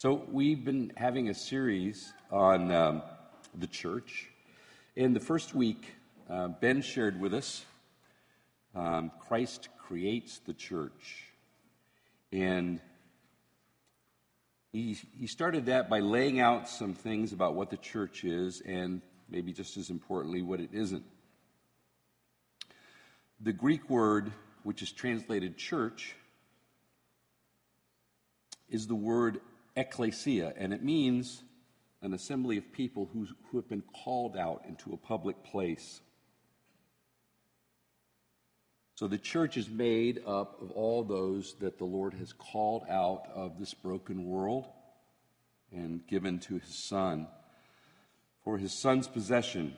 So, we've been having a series on um, the church. In the first week, uh, Ben shared with us um, Christ creates the church. And he, he started that by laying out some things about what the church is and maybe just as importantly, what it isn't. The Greek word, which is translated church, is the word ecclesia, and it means an assembly of people who, who have been called out into a public place. So the church is made up of all those that the Lord has called out of this broken world and given to his Son for his Son's possession.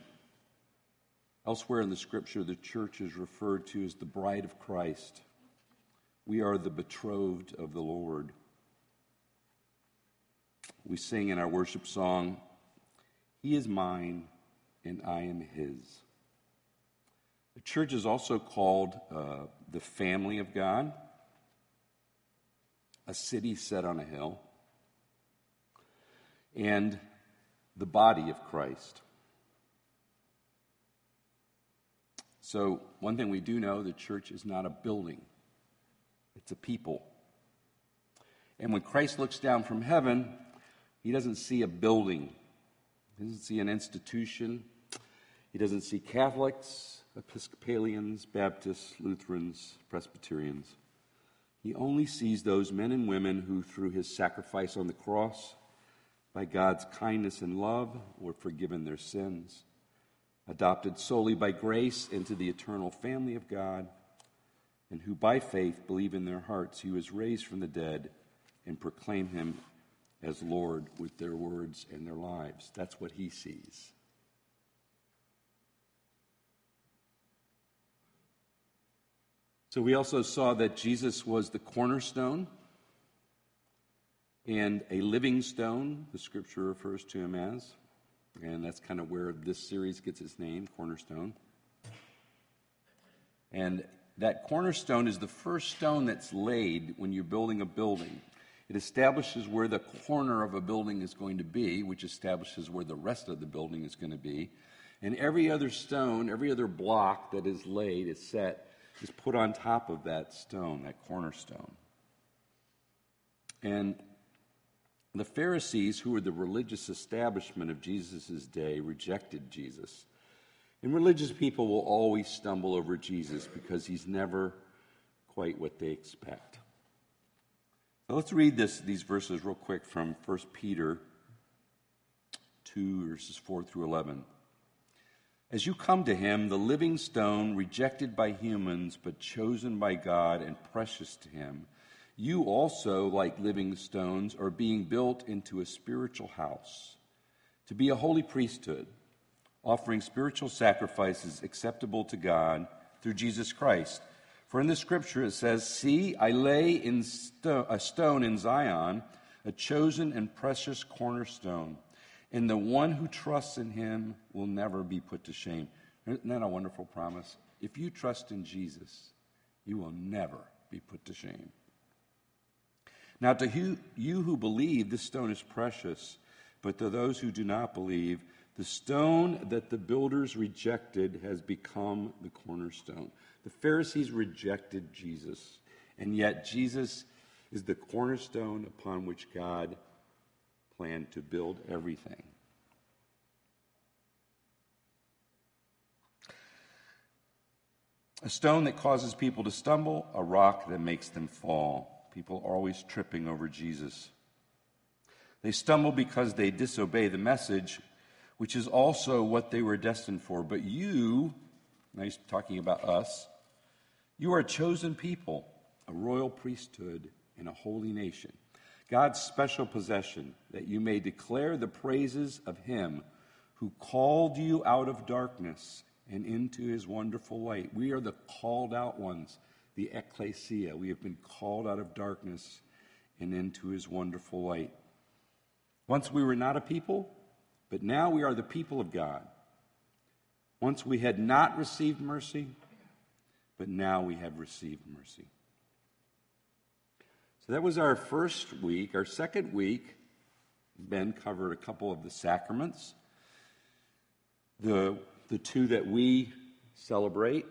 Elsewhere in the scripture, the church is referred to as the bride of Christ. We are the betrothed of the Lord. We sing in our worship song, He is mine and I am His. The church is also called uh, the family of God, a city set on a hill, and the body of Christ. So, one thing we do know the church is not a building, it's a people. And when Christ looks down from heaven, he doesn't see a building, he doesn't see an institution, he doesn't see Catholics, Episcopalians, Baptists, Lutherans, Presbyterians. He only sees those men and women who, through his sacrifice on the cross, by God's kindness and love, were forgiven their sins, adopted solely by grace into the eternal family of God, and who by faith believe in their hearts he was raised from the dead and proclaim him as Lord with their words and their lives. That's what he sees. So we also saw that Jesus was the cornerstone and a living stone, the scripture refers to him as. And that's kind of where this series gets its name, Cornerstone. And that cornerstone is the first stone that's laid when you're building a building. It establishes where the corner of a building is going to be, which establishes where the rest of the building is going to be. And every other stone, every other block that is laid is set is put on top of that stone, that cornerstone. And the Pharisees, who were the religious establishment of Jesus' day, rejected Jesus. And religious people will always stumble over Jesus because he's never quite what they expect. Let's read this, these verses real quick from 1 Peter 2, verses 4 through 11. As you come to him, the living stone, rejected by humans, but chosen by God and precious to him, you also, like living stones, are being built into a spiritual house, to be a holy priesthood, offering spiritual sacrifices acceptable to God through Jesus Christ. For in the scripture it says, See, I lay in sto- a stone in Zion, a chosen and precious cornerstone and the one who trusts in him will never be put to shame. Isn't that a wonderful promise? If you trust in Jesus, you will never be put to shame. Now, to you who believe, this stone is precious, but to those who do not believe, the stone that the builders rejected has become the cornerstone. The Pharisees rejected Jesus, and yet Jesus is the cornerstone upon which God planned to build everything. A stone that causes people to stumble, a rock that makes them fall. People are always tripping over Jesus. They stumble because they disobey the message, which is also what they were destined for. But you, now he's talking about us, you are a chosen people, a royal priesthood, and a holy nation God's special possession, that you may declare the praises of him who called you out of darkness and into his wonderful light. We are the called out ones, the ecclesia. We have been called out of darkness and into his wonderful light. Once we were not a people, but now we are the people of God. Once we had not received mercy, but now we have received mercy. So that was our first week. Our second week Ben covered a couple of the sacraments. The, the two that we celebrate,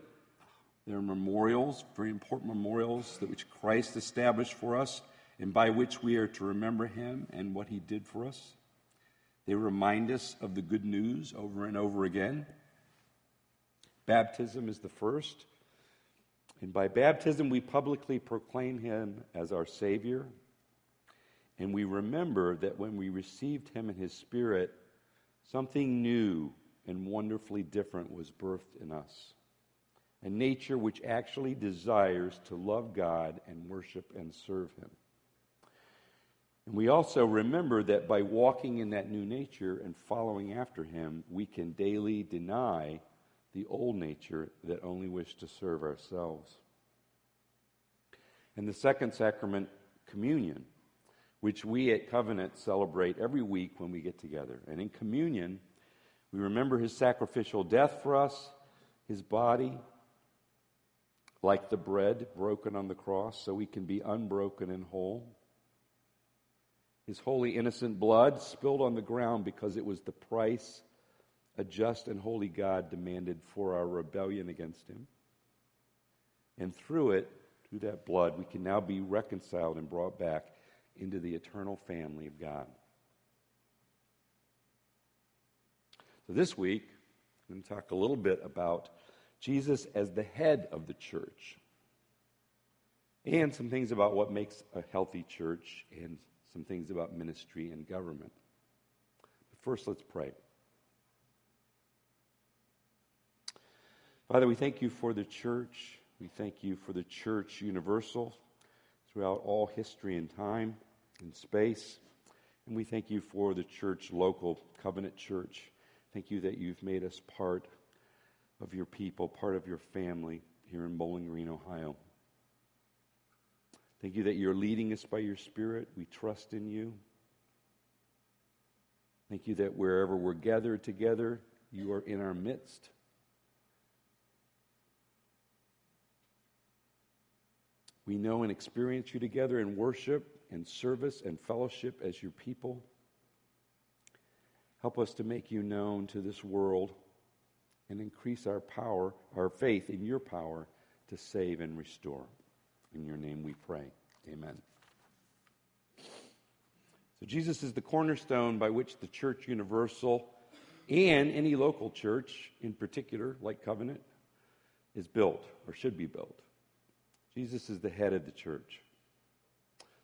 they're memorials, very important memorials that which Christ established for us and by which we are to remember him and what he did for us. They remind us of the good news over and over again. Baptism is the first. And by baptism, we publicly proclaim him as our Savior. And we remember that when we received him in his Spirit, something new and wonderfully different was birthed in us. A nature which actually desires to love God and worship and serve him. And we also remember that by walking in that new nature and following after him, we can daily deny the old nature that only wished to serve ourselves. And the second sacrament, communion, which we at Covenant celebrate every week when we get together. And in communion, we remember his sacrificial death for us, his body, like the bread broken on the cross, so we can be unbroken and whole. His holy, innocent blood spilled on the ground because it was the price a just and holy God demanded for our rebellion against him. And through it, through that blood, we can now be reconciled and brought back into the eternal family of God. So this week, I'm going to talk a little bit about Jesus as the head of the church and some things about what makes a healthy church and some things about ministry and government. But first, let's pray. Father, we thank you for the church. We thank you for the church universal throughout all history and time and space. And we thank you for the church local, covenant church. Thank you that you've made us part of your people, part of your family here in Bowling Green, Ohio. Thank you that you're leading us by your Spirit. We trust in you. Thank you that wherever we're gathered together, you are in our midst. We know and experience you together in worship and service and fellowship as your people. Help us to make you known to this world and increase our power, our faith in your power to save and restore. In your name we pray. Amen. So, Jesus is the cornerstone by which the church universal and any local church in particular, like Covenant, is built or should be built. Jesus is the head of the church.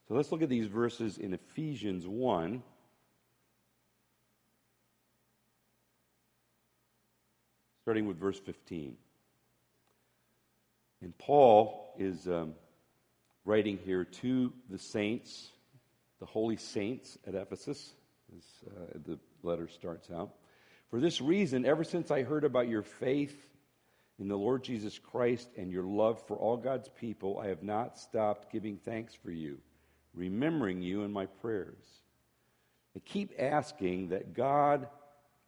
So let's look at these verses in Ephesians 1. Starting with verse 15. And Paul is um, writing here to the saints, the holy saints at Ephesus, as uh, the letter starts out. For this reason, ever since I heard about your faith in the Lord Jesus Christ and your love for all God's people, I have not stopped giving thanks for you, remembering you in my prayers. I keep asking that God,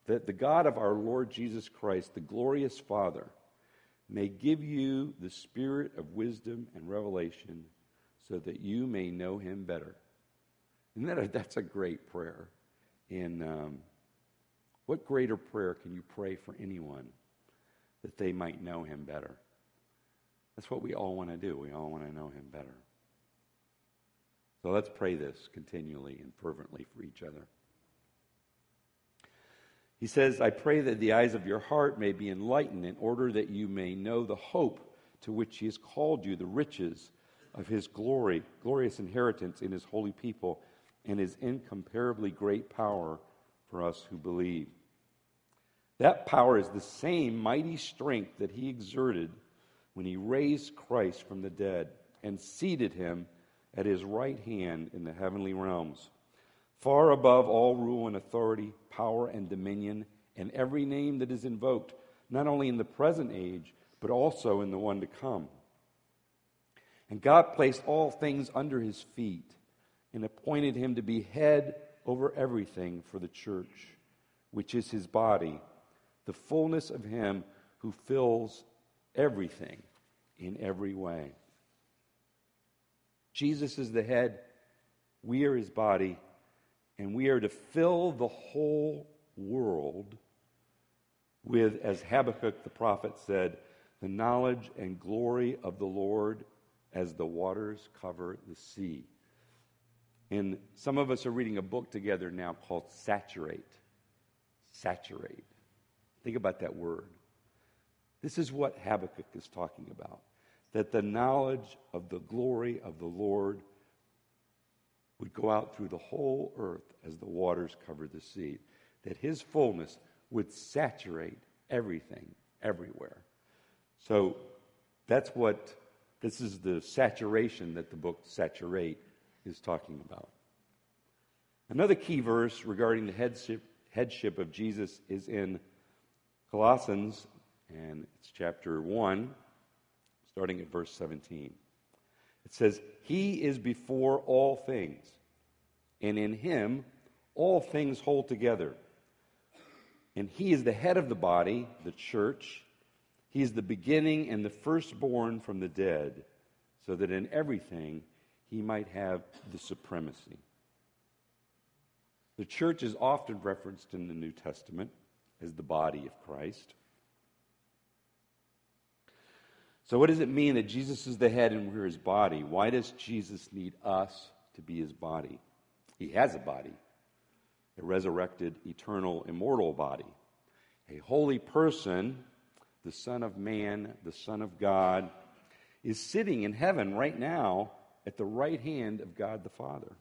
that the God of our Lord Jesus Christ, the glorious Father, may give you the spirit of wisdom and revelation so that you may know him better. And that that's a great prayer. And um, what greater prayer can you pray for anyone that they might know him better. That's what we all want to do. We all want to know him better. So let's pray this continually and fervently for each other. He says, I pray that the eyes of your heart may be enlightened in order that you may know the hope to which he has called you, the riches of his glory, glorious inheritance in his holy people, and his incomparably great power for us who believe. That power is the same mighty strength that he exerted when he raised Christ from the dead and seated him at his right hand in the heavenly realms, far above all rule and authority, power and dominion, and every name that is invoked, not only in the present age, but also in the one to come. And God placed all things under his feet and appointed him to be head over everything for the church, which is his body the fullness of Him who fills everything in every way. Jesus is the head, we are His body, And we are to fill the whole world with, as Habakkuk the prophet said, the knowledge and glory of the Lord as the waters cover the sea. And some of us are reading a book together now called Saturate. Saturate. Think about that word. This is what Habakkuk is talking about that the knowledge of the glory of the Lord would go out through the whole earth as the waters cover the sea, that his fullness would saturate everything, everywhere. So that's what, this is the saturation that the book Saturate is talking about. Another key verse regarding the headship, headship of Jesus is in Colossians, and it's chapter 1, starting at verse 17. It says, He is before all things, and in Him all things hold together. And He is the head of the body, the church. He is the beginning and the firstborn from the dead, so that in everything He might have the supremacy. The church is often referenced in the New Testament as the body of Christ. So, what does it mean that Jesus is the head and we're his body? Why does Jesus need us to be his body? He has a body, a resurrected, eternal, immortal body, a holy person, the Son of Man, the Son of God, is sitting in heaven right now at the right hand of God the Father.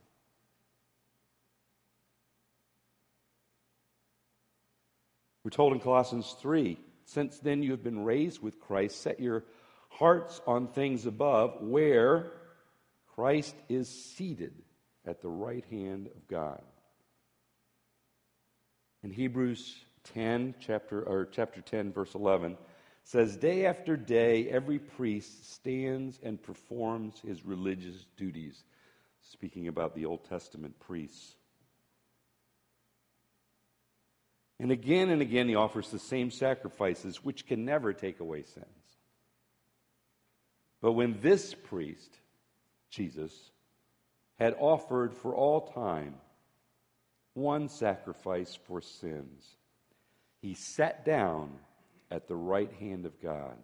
We're told in Colossians 3 Since then you have been raised with Christ, set your hearts on things above, where Christ is seated at the right hand of God. In Hebrews 10, chapter, or chapter 10, verse 11, says, Day after day, every priest stands and performs his religious duties. Speaking about the Old Testament priests. And again and again, he offers the same sacrifices, which can never take away sins. But when this priest, Jesus, had offered for all time one sacrifice for sins, he sat down at the right hand of God.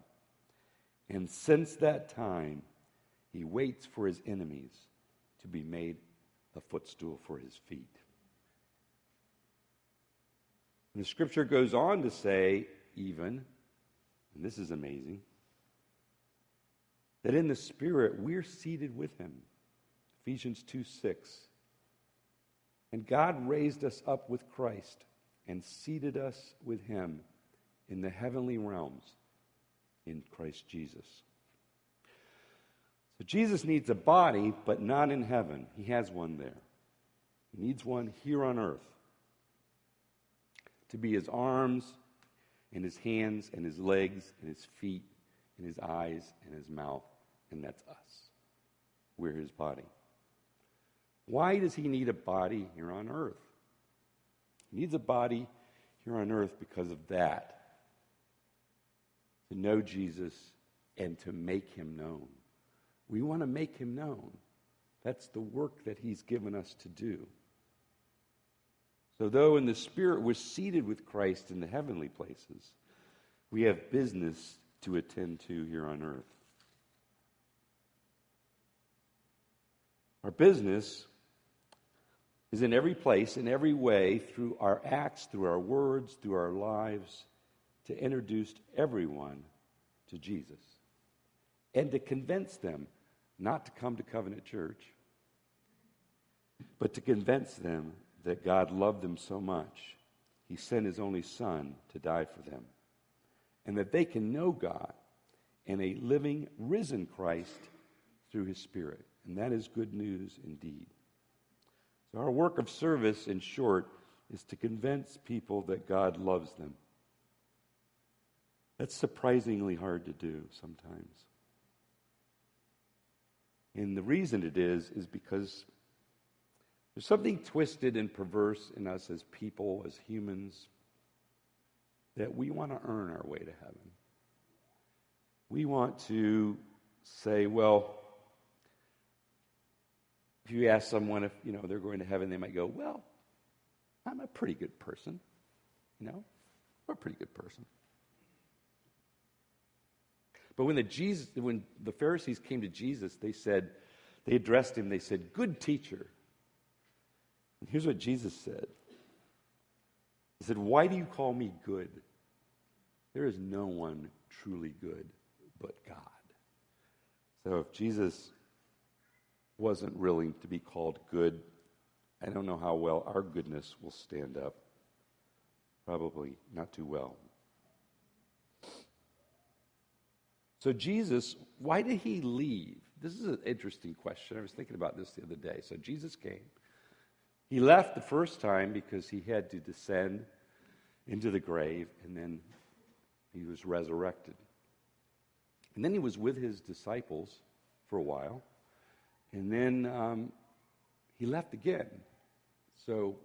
And since that time, he waits for his enemies to be made a footstool for his feet. And the scripture goes on to say, even, and this is amazing, that in the Spirit we're seated with him. Ephesians 2 6. And God raised us up with Christ and seated us with him in the heavenly realms in Christ Jesus. So Jesus needs a body, but not in heaven. He has one there. He needs one here on earth to be his arms and his hands and his legs and his feet and his eyes and his mouth, and that's us. We're his body. Why does he need a body here on earth? He needs a body here on earth because of that to know Jesus and to make him known. We want to make him known. That's the work that he's given us to do. So, though in the Spirit we're seated with Christ in the heavenly places, we have business to attend to here on earth. Our business is in every place, in every way, through our acts, through our words, through our lives, to introduce everyone to Jesus and to convince them not to come to Covenant Church, but to convince them that God loved them so much, he sent his only Son to die for them. And that they can know God and a living, risen Christ through his Spirit. And that is good news indeed. So, our work of service, in short, is to convince people that God loves them. That's surprisingly hard to do sometimes. And the reason it is, is because there's something twisted and perverse in us as people, as humans, that we want to earn our way to heaven. We want to say, well, if you ask someone if you know they're going to heaven, they might go, well, I'm a pretty good person. You know, I'm a pretty good person. But when the, Jesus, when the Pharisees came to Jesus, they said, they addressed him, they said, Good teacher. And here's what Jesus said He said, Why do you call me good? There is no one truly good but God. So if Jesus wasn't willing to be called good, I don't know how well our goodness will stand up. Probably not too well. So, Jesus, why did he leave? This is an interesting question. I was thinking about this the other day. So, Jesus came. He left the first time because he had to descend into the grave, and then he was resurrected. And then he was with his disciples for a while, and then um, he left again. So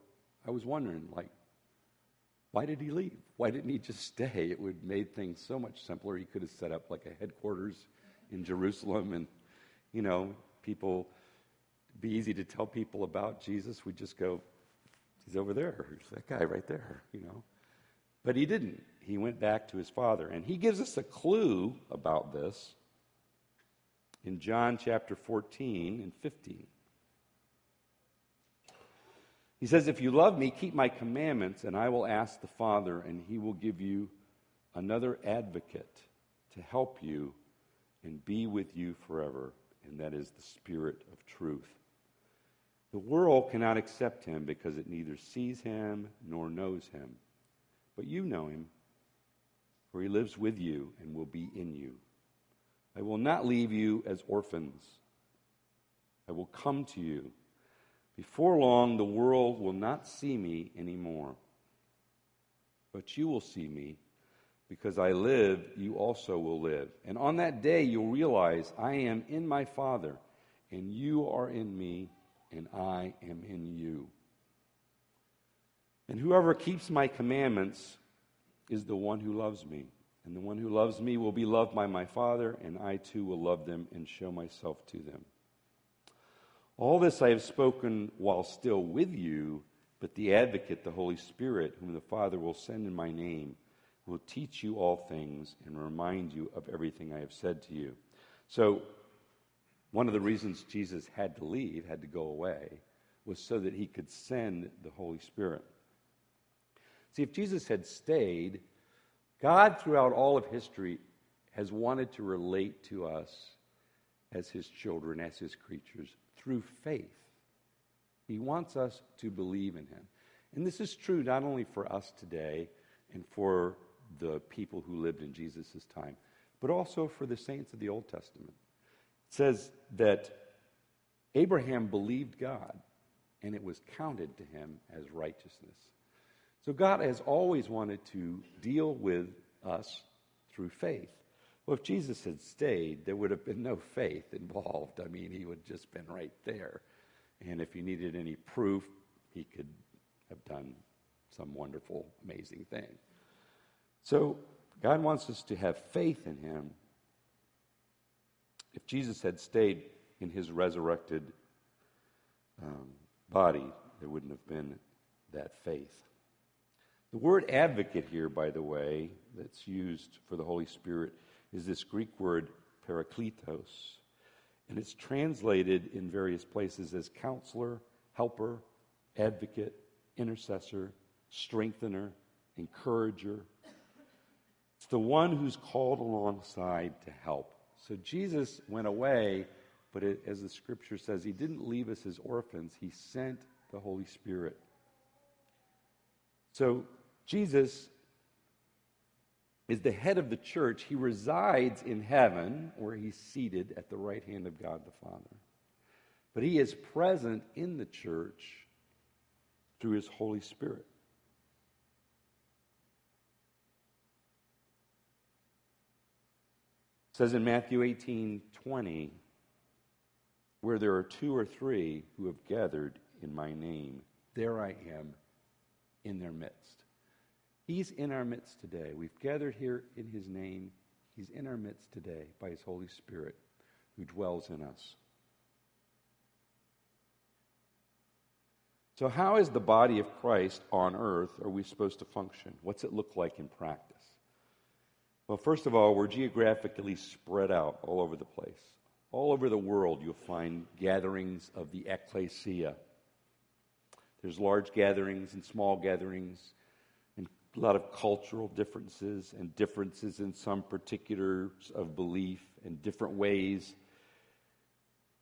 I was wondering, like, why did he leave? Why didn't he just stay? It would have made things so much simpler. He could have set up like a headquarters in Jerusalem and, you know, people, be easy to tell people about Jesus. We'd just go, he's over there. He's that guy right there, you know. But he didn't. He went back to his father. And he gives us a clue about this in John chapter 14 and 15. He says, If you love me, keep my commandments, and I will ask the Father, and he will give you another advocate to help you and be with you forever, and that is the Spirit of truth. The world cannot accept him because it neither sees him nor knows him. But you know him, for he lives with you and will be in you. I will not leave you as orphans, I will come to you. Before long, the world will not see me anymore. But you will see me. Because I live, you also will live. And on that day, you'll realize I am in my Father, and you are in me, and I am in you. And whoever keeps my commandments is the one who loves me. And the one who loves me will be loved by my Father, and I too will love them and show myself to them. All this I have spoken while still with you, but the advocate, the Holy Spirit, whom the Father will send in my name, will teach you all things and remind you of everything I have said to you. So, one of the reasons Jesus had to leave, had to go away, was so that he could send the Holy Spirit. See, if Jesus had stayed, God, throughout all of history, has wanted to relate to us as his children, as his creatures, through faith. He wants us to believe in him. And this is true not only for us today and for the people who lived in Jesus' time, but also for the saints of the Old Testament. It says that Abraham believed God, and it was counted to him as righteousness. So God has always wanted to deal with us through faith. Well, if Jesus had stayed, there would have been no faith involved. I mean, he would have just been right there. And if you needed any proof, he could have done some wonderful, amazing thing. So, God wants us to have faith in him. If Jesus had stayed in his resurrected um, body, there wouldn't have been that faith. The word advocate here, by the way, that's used for the Holy Spirit is this Greek word parakletos. And it's translated in various places as counselor, helper, advocate, intercessor, strengthener, encourager. It's the one who's called alongside to help. So Jesus went away, but it, as the scripture says, he didn't leave us as orphans, he sent the Holy Spirit. So Jesus is the head of the church. He resides in heaven, where he's seated at the right hand of God the Father. But he is present in the church through his Holy Spirit. It says in Matthew 18 20, where there are two or three who have gathered in my name, there I am in their midst. He's in our midst today. We've gathered here in His name. He's in our midst today by His Holy Spirit who dwells in us. So, how is the body of Christ on earth are we supposed to function? What's it look like in practice? Well, first of all, we're geographically spread out all over the place. All over the world, you'll find gatherings of the ecclesia. There's large gatherings and small gatherings, a lot of cultural differences and differences in some particulars of belief and different ways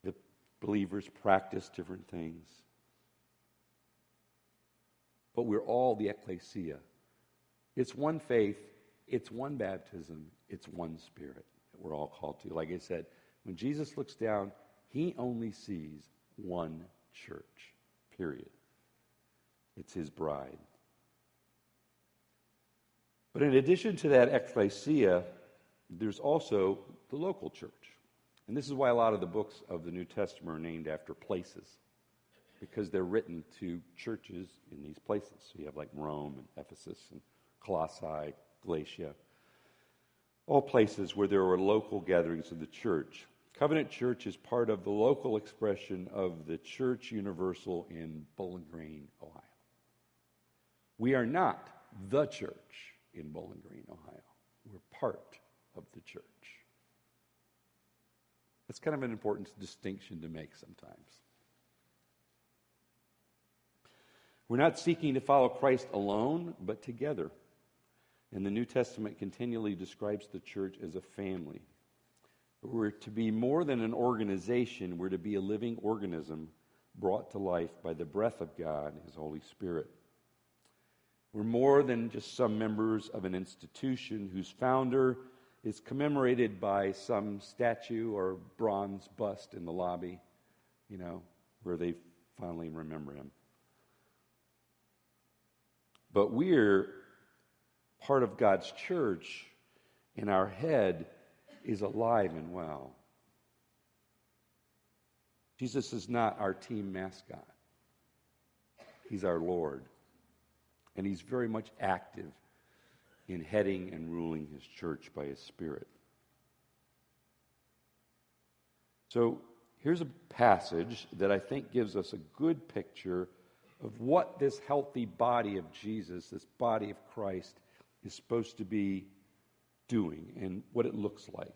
that believers practice different things but we're all the ecclesia. It's one faith, it's one baptism, it's one spirit that we're all called to. Like I said, when Jesus looks down, he only sees one church, period. It's his bride. But in addition to that ecclesia, there's also the local church. And this is why a lot of the books of the New Testament are named after places because they're written to churches in these places. So you have like Rome and Ephesus and Colossae, Galatia, all places where there were local gatherings of the church. Covenant Church is part of the local expression of the Church Universal in Bowling Green, Ohio. We are not the church in Bowling Green, Ohio. We're part of the church. That's kind of an important distinction to make sometimes. We're not seeking to follow Christ alone, but together. And the New Testament continually describes the church as a family. We're to be more than an organization, we're to be a living organism brought to life by the breath of God, His Holy Spirit. We're more than just some members of an institution whose founder is commemorated by some statue or bronze bust in the lobby, you know, where they finally remember him. But we're part of God's church, and our head is alive and well. Jesus is not our team mascot, He's our Lord. And He's very much active in heading and ruling His church by His Spirit. So here's a passage that I think gives us a good picture of what this healthy body of Jesus, this body of Christ, is supposed to be doing and what it looks like.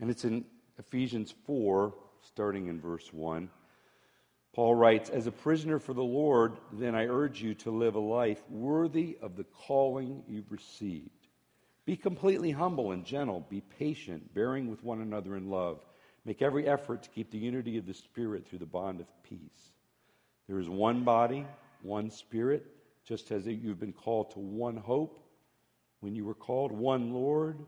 And it's in Ephesians 4, starting in verse 1. Paul writes, As a prisoner for the Lord, then I urge you to live a life worthy of the calling you've received. Be completely humble and gentle. Be patient, bearing with one another in love. Make every effort to keep the unity of the Spirit through the bond of peace. There is one body, one Spirit, just as you've been called to one hope. When you were called, one Lord,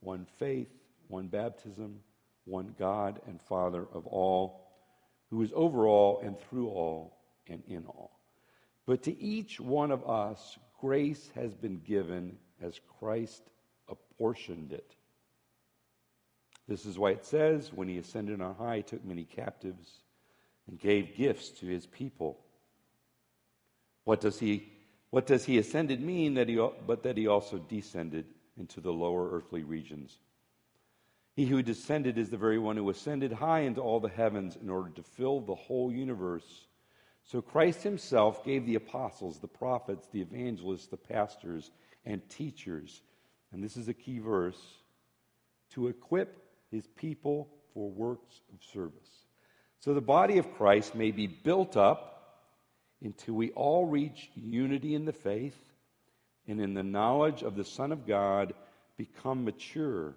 one faith, one baptism, one God and Father of all, who is over all and through all and in all. But to each one of us, grace has been given as Christ apportioned it. This is why it says, when he ascended on high, he took many captives and gave gifts to his people. What does he, what does he ascended mean? That he, but that he also descended into the lower earthly regions. He who descended is the very one who ascended high into all the heavens in order to fill the whole universe. So Christ himself gave the apostles, the prophets, the evangelists, the pastors, and teachers. And this is a key verse to equip his people for works of service. So the body of Christ may be built up until we all reach unity in the faith and in the knowledge of the Son of God become mature,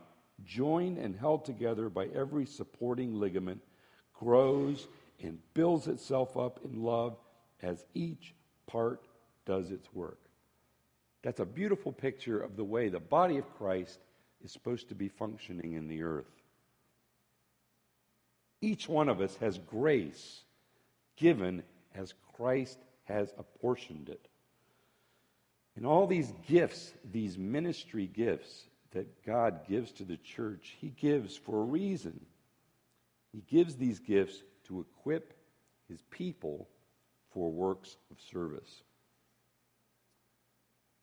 joined and held together by every supporting ligament, grows and builds itself up in love as each part does its work. That's a beautiful picture of the way the body of Christ is supposed to be functioning in the earth. Each one of us has grace given as Christ has apportioned it. And all these gifts, these ministry gifts that God gives to the church, He gives for a reason. He gives these gifts to equip His people for works of service.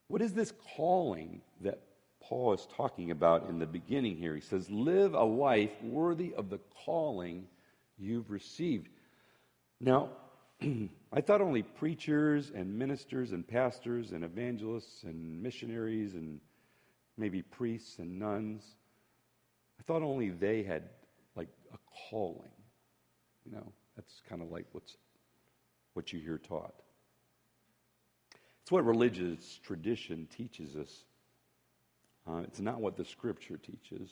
What is this calling that Paul is talking about in the beginning here? He says, Live a life worthy of the calling you've received. Now, I thought only preachers and ministers and pastors and evangelists and missionaries and maybe priests and nuns, I thought only they had like a calling. You know, that's kind of like what's what you hear taught. It's what religious tradition teaches us. Uh, it's not what the scripture teaches.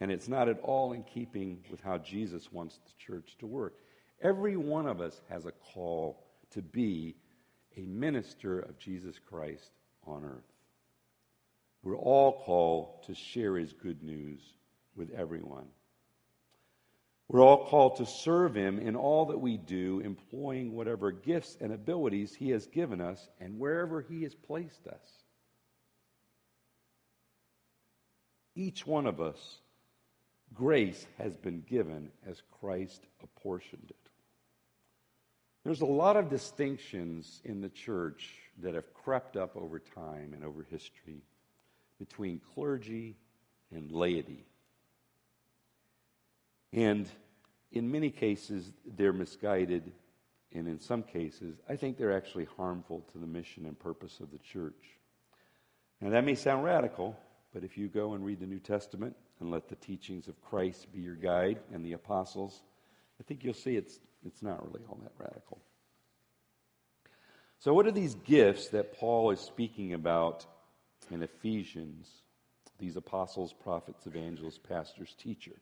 And it's not at all in keeping with how Jesus wants the church to work. Every one of us has a call to be a minister of Jesus Christ on earth. We're all called to share his good news with everyone. We're all called to serve him in all that we do, employing whatever gifts and abilities he has given us and wherever he has placed us. Each one of us, grace has been given as Christ apportioned it. There's a lot of distinctions in the church that have crept up over time and over history between clergy and laity. And in many cases, they're misguided, and in some cases, I think they're actually harmful to the mission and purpose of the church. Now, that may sound radical, but if you go and read the New Testament and let the teachings of Christ be your guide and the apostles, I think you'll see it's it's not really all that radical. So, what are these gifts that Paul is speaking about in Ephesians? These apostles, prophets, evangelists, pastors, teacher.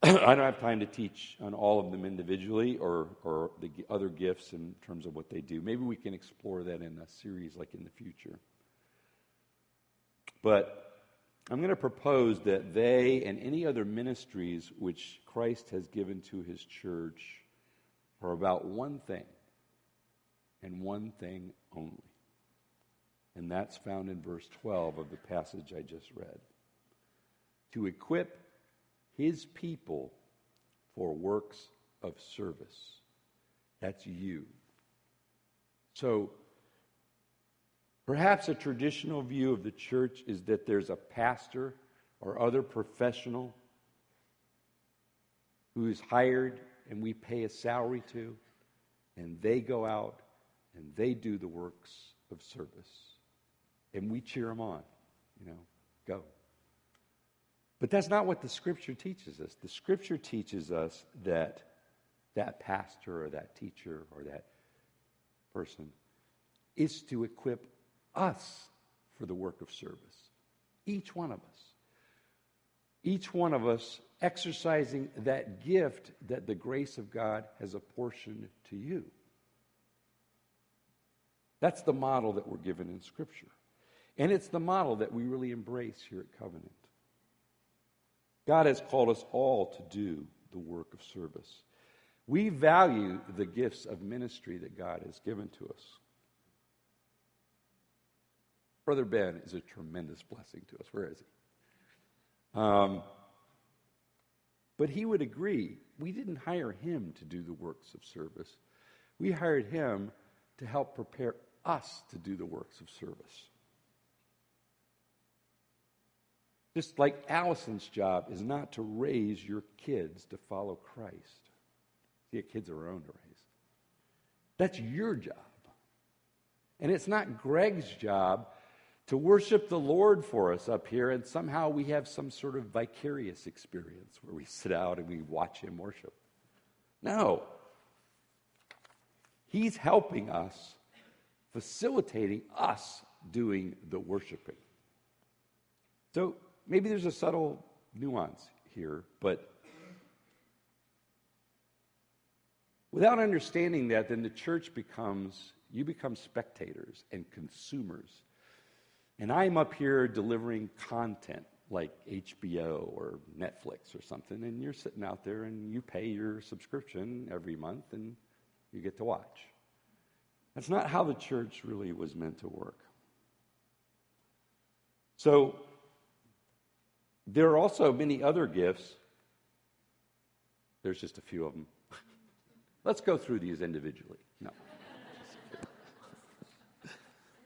I don't have time to teach on all of them individually or, or the other gifts in terms of what they do. Maybe we can explore that in a series like in the future. But I'm going to propose that they and any other ministries which Christ has given to his church are about one thing and one thing only. And that's found in verse 12 of the passage I just read. To equip his people for works of service. That's you. So Perhaps a traditional view of the church is that there's a pastor or other professional who is hired and we pay a salary to, and they go out and they do the works of service. And we cheer them on, you know, go. But that's not what the scripture teaches us. The scripture teaches us that that pastor or that teacher or that person is to equip us for the work of service. Each one of us. Each one of us exercising that gift that the grace of God has apportioned to you. That's the model that we're given in Scripture. And it's the model that we really embrace here at Covenant. God has called us all to do the work of service. We value the gifts of ministry that God has given to us. Brother Ben is a tremendous blessing to us. Where is he? Um, but he would agree we didn't hire him to do the works of service. We hired him to help prepare us to do the works of service. Just like Allison's job is not to raise your kids to follow Christ. See, kids are our own to raise. That's your job. And it's not Greg's job to worship the Lord for us up here, and somehow we have some sort of vicarious experience where we sit out and we watch Him worship. No. He's helping us, facilitating us doing the worshiping. So maybe there's a subtle nuance here, but without understanding that, then the church becomes, you become spectators and consumers and I'm up here delivering content like HBO or Netflix or something, and you're sitting out there and you pay your subscription every month and you get to watch. That's not how the church really was meant to work. So, there are also many other gifts. There's just a few of them. Let's go through these individually. No.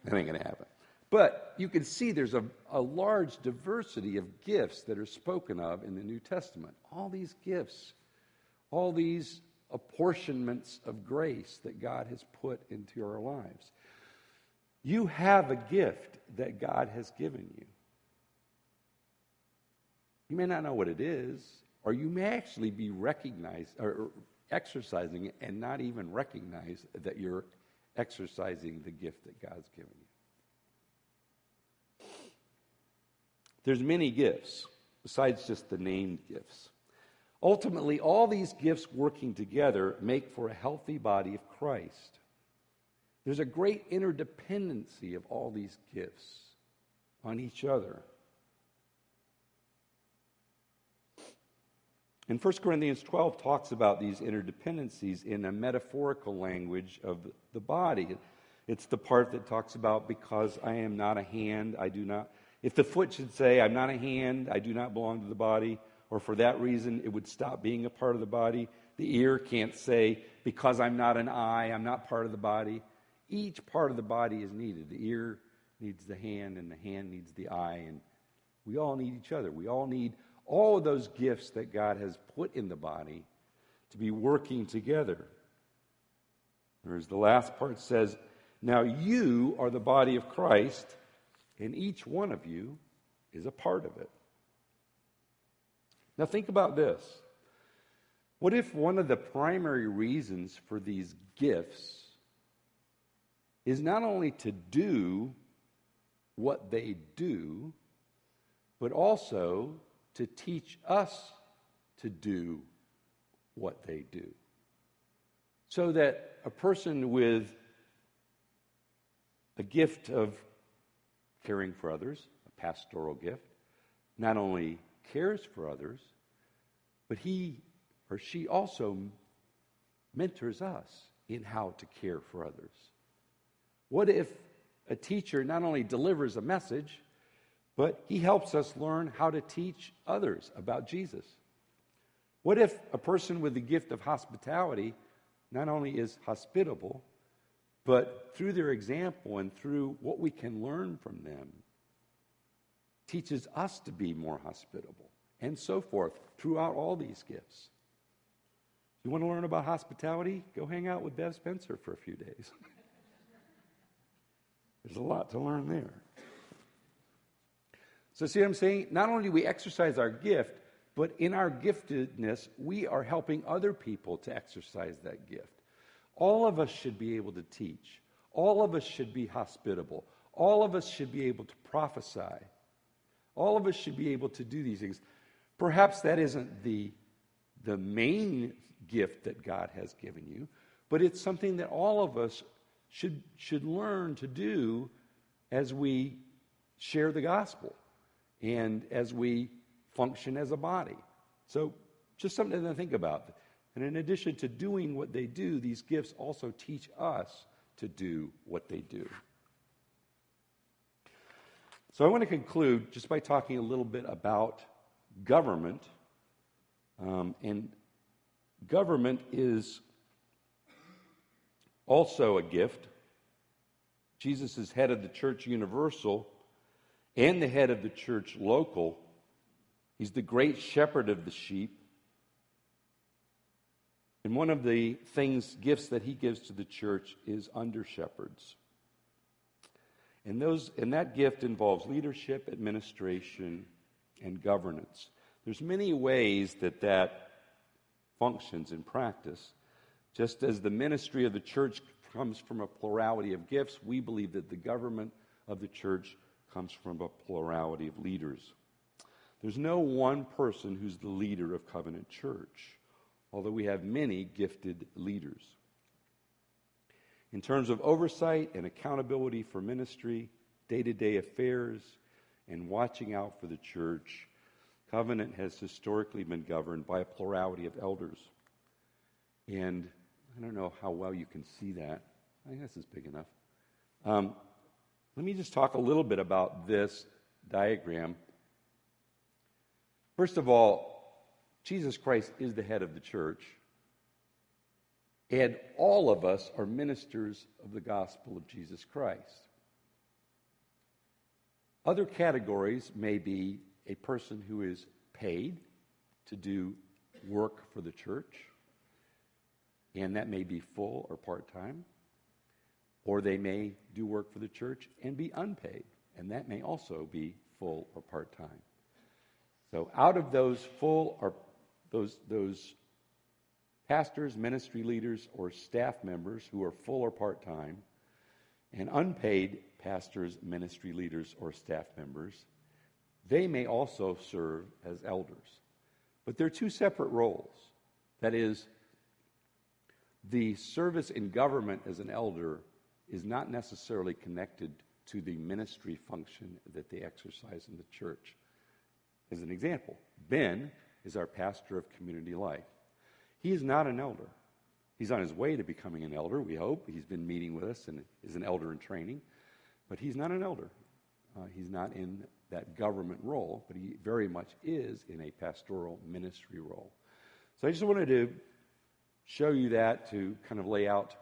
that ain't going to happen. But you can see there's a, a large diversity of gifts that are spoken of in the New Testament. All these gifts, all these apportionments of grace that God has put into our lives. You have a gift that God has given you. You may not know what it is, or you may actually be recognized or exercising it and not even recognize that you're exercising the gift that God's given you. There's many gifts besides just the named gifts. Ultimately, all these gifts working together make for a healthy body of Christ. There's a great interdependency of all these gifts on each other. And 1 Corinthians 12 talks about these interdependencies in a metaphorical language of the body. It's the part that talks about because I am not a hand, I do not if the foot should say, I'm not a hand, I do not belong to the body, or for that reason it would stop being a part of the body, the ear can't say, because I'm not an eye, I'm not part of the body. Each part of the body is needed. The ear needs the hand, and the hand needs the eye, and we all need each other. We all need all those gifts that God has put in the body to be working together. Whereas the last part says, Now you are the body of Christ and each one of you is a part of it. Now, think about this. What if one of the primary reasons for these gifts is not only to do what they do, but also to teach us to do what they do? So that a person with a gift of caring for others, a pastoral gift, not only cares for others, but he or she also mentors us in how to care for others. What if a teacher not only delivers a message, but he helps us learn how to teach others about Jesus? What if a person with the gift of hospitality not only is hospitable, but through their example and through what we can learn from them, teaches us to be more hospitable, and so forth throughout all these gifts. You want to learn about hospitality? Go hang out with Bev Spencer for a few days. There's a lot to learn there. So, see what I'm saying? Not only do we exercise our gift, but in our giftedness, we are helping other people to exercise that gift. All of us should be able to teach. All of us should be hospitable. All of us should be able to prophesy. All of us should be able to do these things. Perhaps that isn't the, the main gift that God has given you, but it's something that all of us should, should learn to do as we share the gospel and as we function as a body. So, just something to think about. And in addition to doing what they do, these gifts also teach us to do what they do. So I want to conclude just by talking a little bit about government. Um, and government is also a gift. Jesus is head of the church universal and the head of the church local. He's the great shepherd of the sheep. And one of the things, gifts that he gives to the church is under shepherds. And, those, and that gift involves leadership, administration, and governance. There's many ways that that functions in practice. Just as the ministry of the church comes from a plurality of gifts, we believe that the government of the church comes from a plurality of leaders. There's no one person who's the leader of Covenant Church although we have many gifted leaders. In terms of oversight and accountability for ministry, day to day affairs, and watching out for the church, covenant has historically been governed by a plurality of elders. And I don't know how well you can see that. I guess it's big enough. Um, let me just talk a little bit about this diagram. First of all, Jesus Christ is the head of the church, and all of us are ministers of the gospel of Jesus Christ. Other categories may be a person who is paid to do work for the church, and that may be full or part time. Or they may do work for the church and be unpaid, and that may also be full or part time. So, out of those full or those, those pastors, ministry leaders, or staff members who are full or part time, and unpaid pastors, ministry leaders, or staff members, they may also serve as elders. But they're two separate roles. That is, the service in government as an elder is not necessarily connected to the ministry function that they exercise in the church. As an example, Ben is our pastor of community life. He is not an elder. He's on his way to becoming an elder, we hope. He's been meeting with us and is an elder in training. But he's not an elder. Uh, he's not in that government role, but he very much is in a pastoral ministry role. So I just wanted to show you that to kind of lay out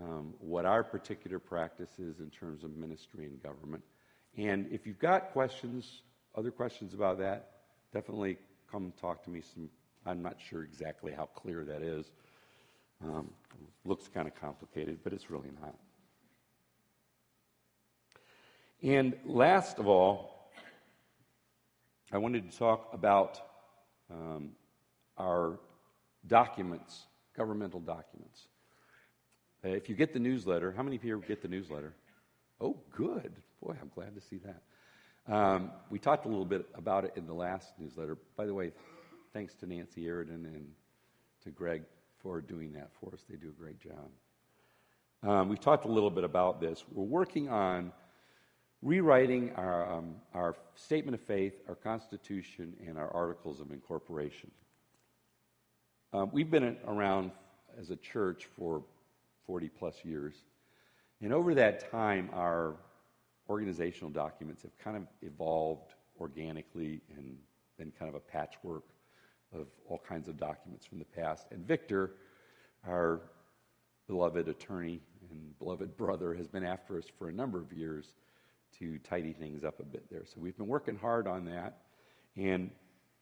um, what our particular practice is in terms of ministry and government. And if you've got questions, other questions about that, definitely come talk to me. Some, I'm not sure exactly how clear that is. Um, looks kind of complicated, but it's really not. And last of all, I wanted to talk about um, our documents, governmental documents. Uh, if you get the newsletter, how many people get the newsletter? Oh, good. Boy, I'm glad to see that. Um, we talked a little bit about it in the last newsletter. By the way, thanks to Nancy Aridin and to Greg for doing that for us. They do a great job. Um, we talked a little bit about this. We're working on rewriting our, um, our statement of faith, our Constitution, and our Articles of Incorporation. Um, we've been around as a church for 40 plus years. And over that time, our organizational documents have kind of evolved organically and been kind of a patchwork of all kinds of documents from the past. And Victor, our beloved attorney and beloved brother, has been after us for a number of years to tidy things up a bit there. So we've been working hard on that. And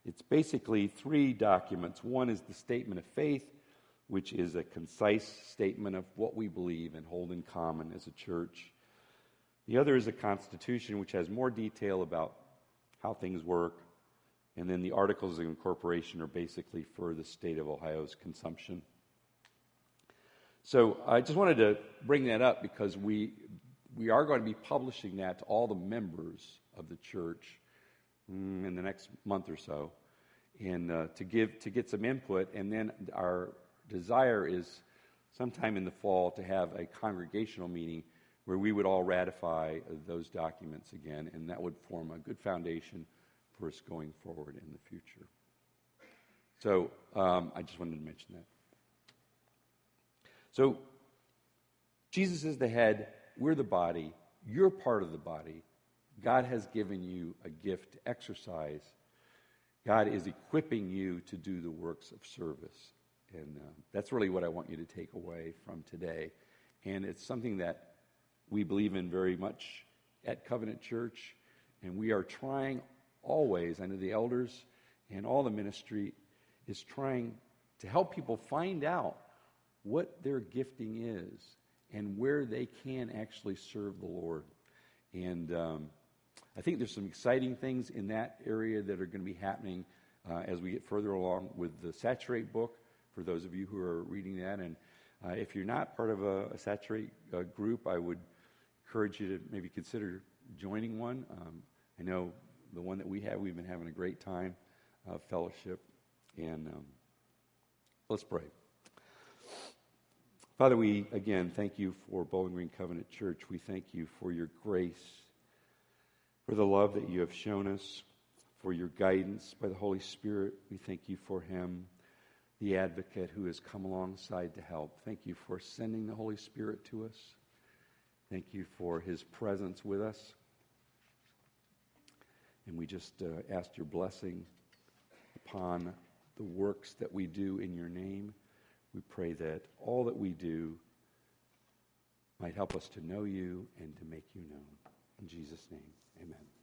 it's basically three documents. One is the statement of faith, which is a concise statement of what we believe and hold in common as a church. The other is a constitution, which has more detail about how things work. And then the articles of incorporation are basically for the state of Ohio's consumption. So I just wanted to bring that up because we, we are going to be publishing that to all the members of the church mm, in the next month or so and uh, to give to get some input and then our desire is sometime in the fall to have a congregational meeting where we would all ratify those documents again, and that would form a good foundation for us going forward in the future. So um, I just wanted to mention that. So Jesus is the head, we're the body, you're part of the body. God has given you a gift to exercise. God is equipping you to do the works of service. And uh, that's really what I want you to take away from today. And it's something that we believe in very much at Covenant Church. And we are trying always, I know the elders and all the ministry is trying to help people find out what their gifting is and where they can actually serve the Lord. And um, I think there's some exciting things in that area that are going to be happening uh, as we get further along with the Saturate book for those of you who are reading that. And uh, if you're not part of a, a Saturate uh, group, I would encourage you to maybe consider joining one. Um, I know the one that we have, we've been having a great time, uh, fellowship. And um, let's pray. Father, we again thank you for Bowling Green Covenant Church. We thank you for your grace. for the love that you have shown us, for your guidance by the Holy Spirit. We thank you for him, the advocate who has come alongside to help. Thank you for sending the Holy Spirit to us. Thank you for his presence with us. And we just uh, ask your blessing upon the works that we do in your name. We pray that all that we do might help us to know you and to make you known. In Jesus' name, amen.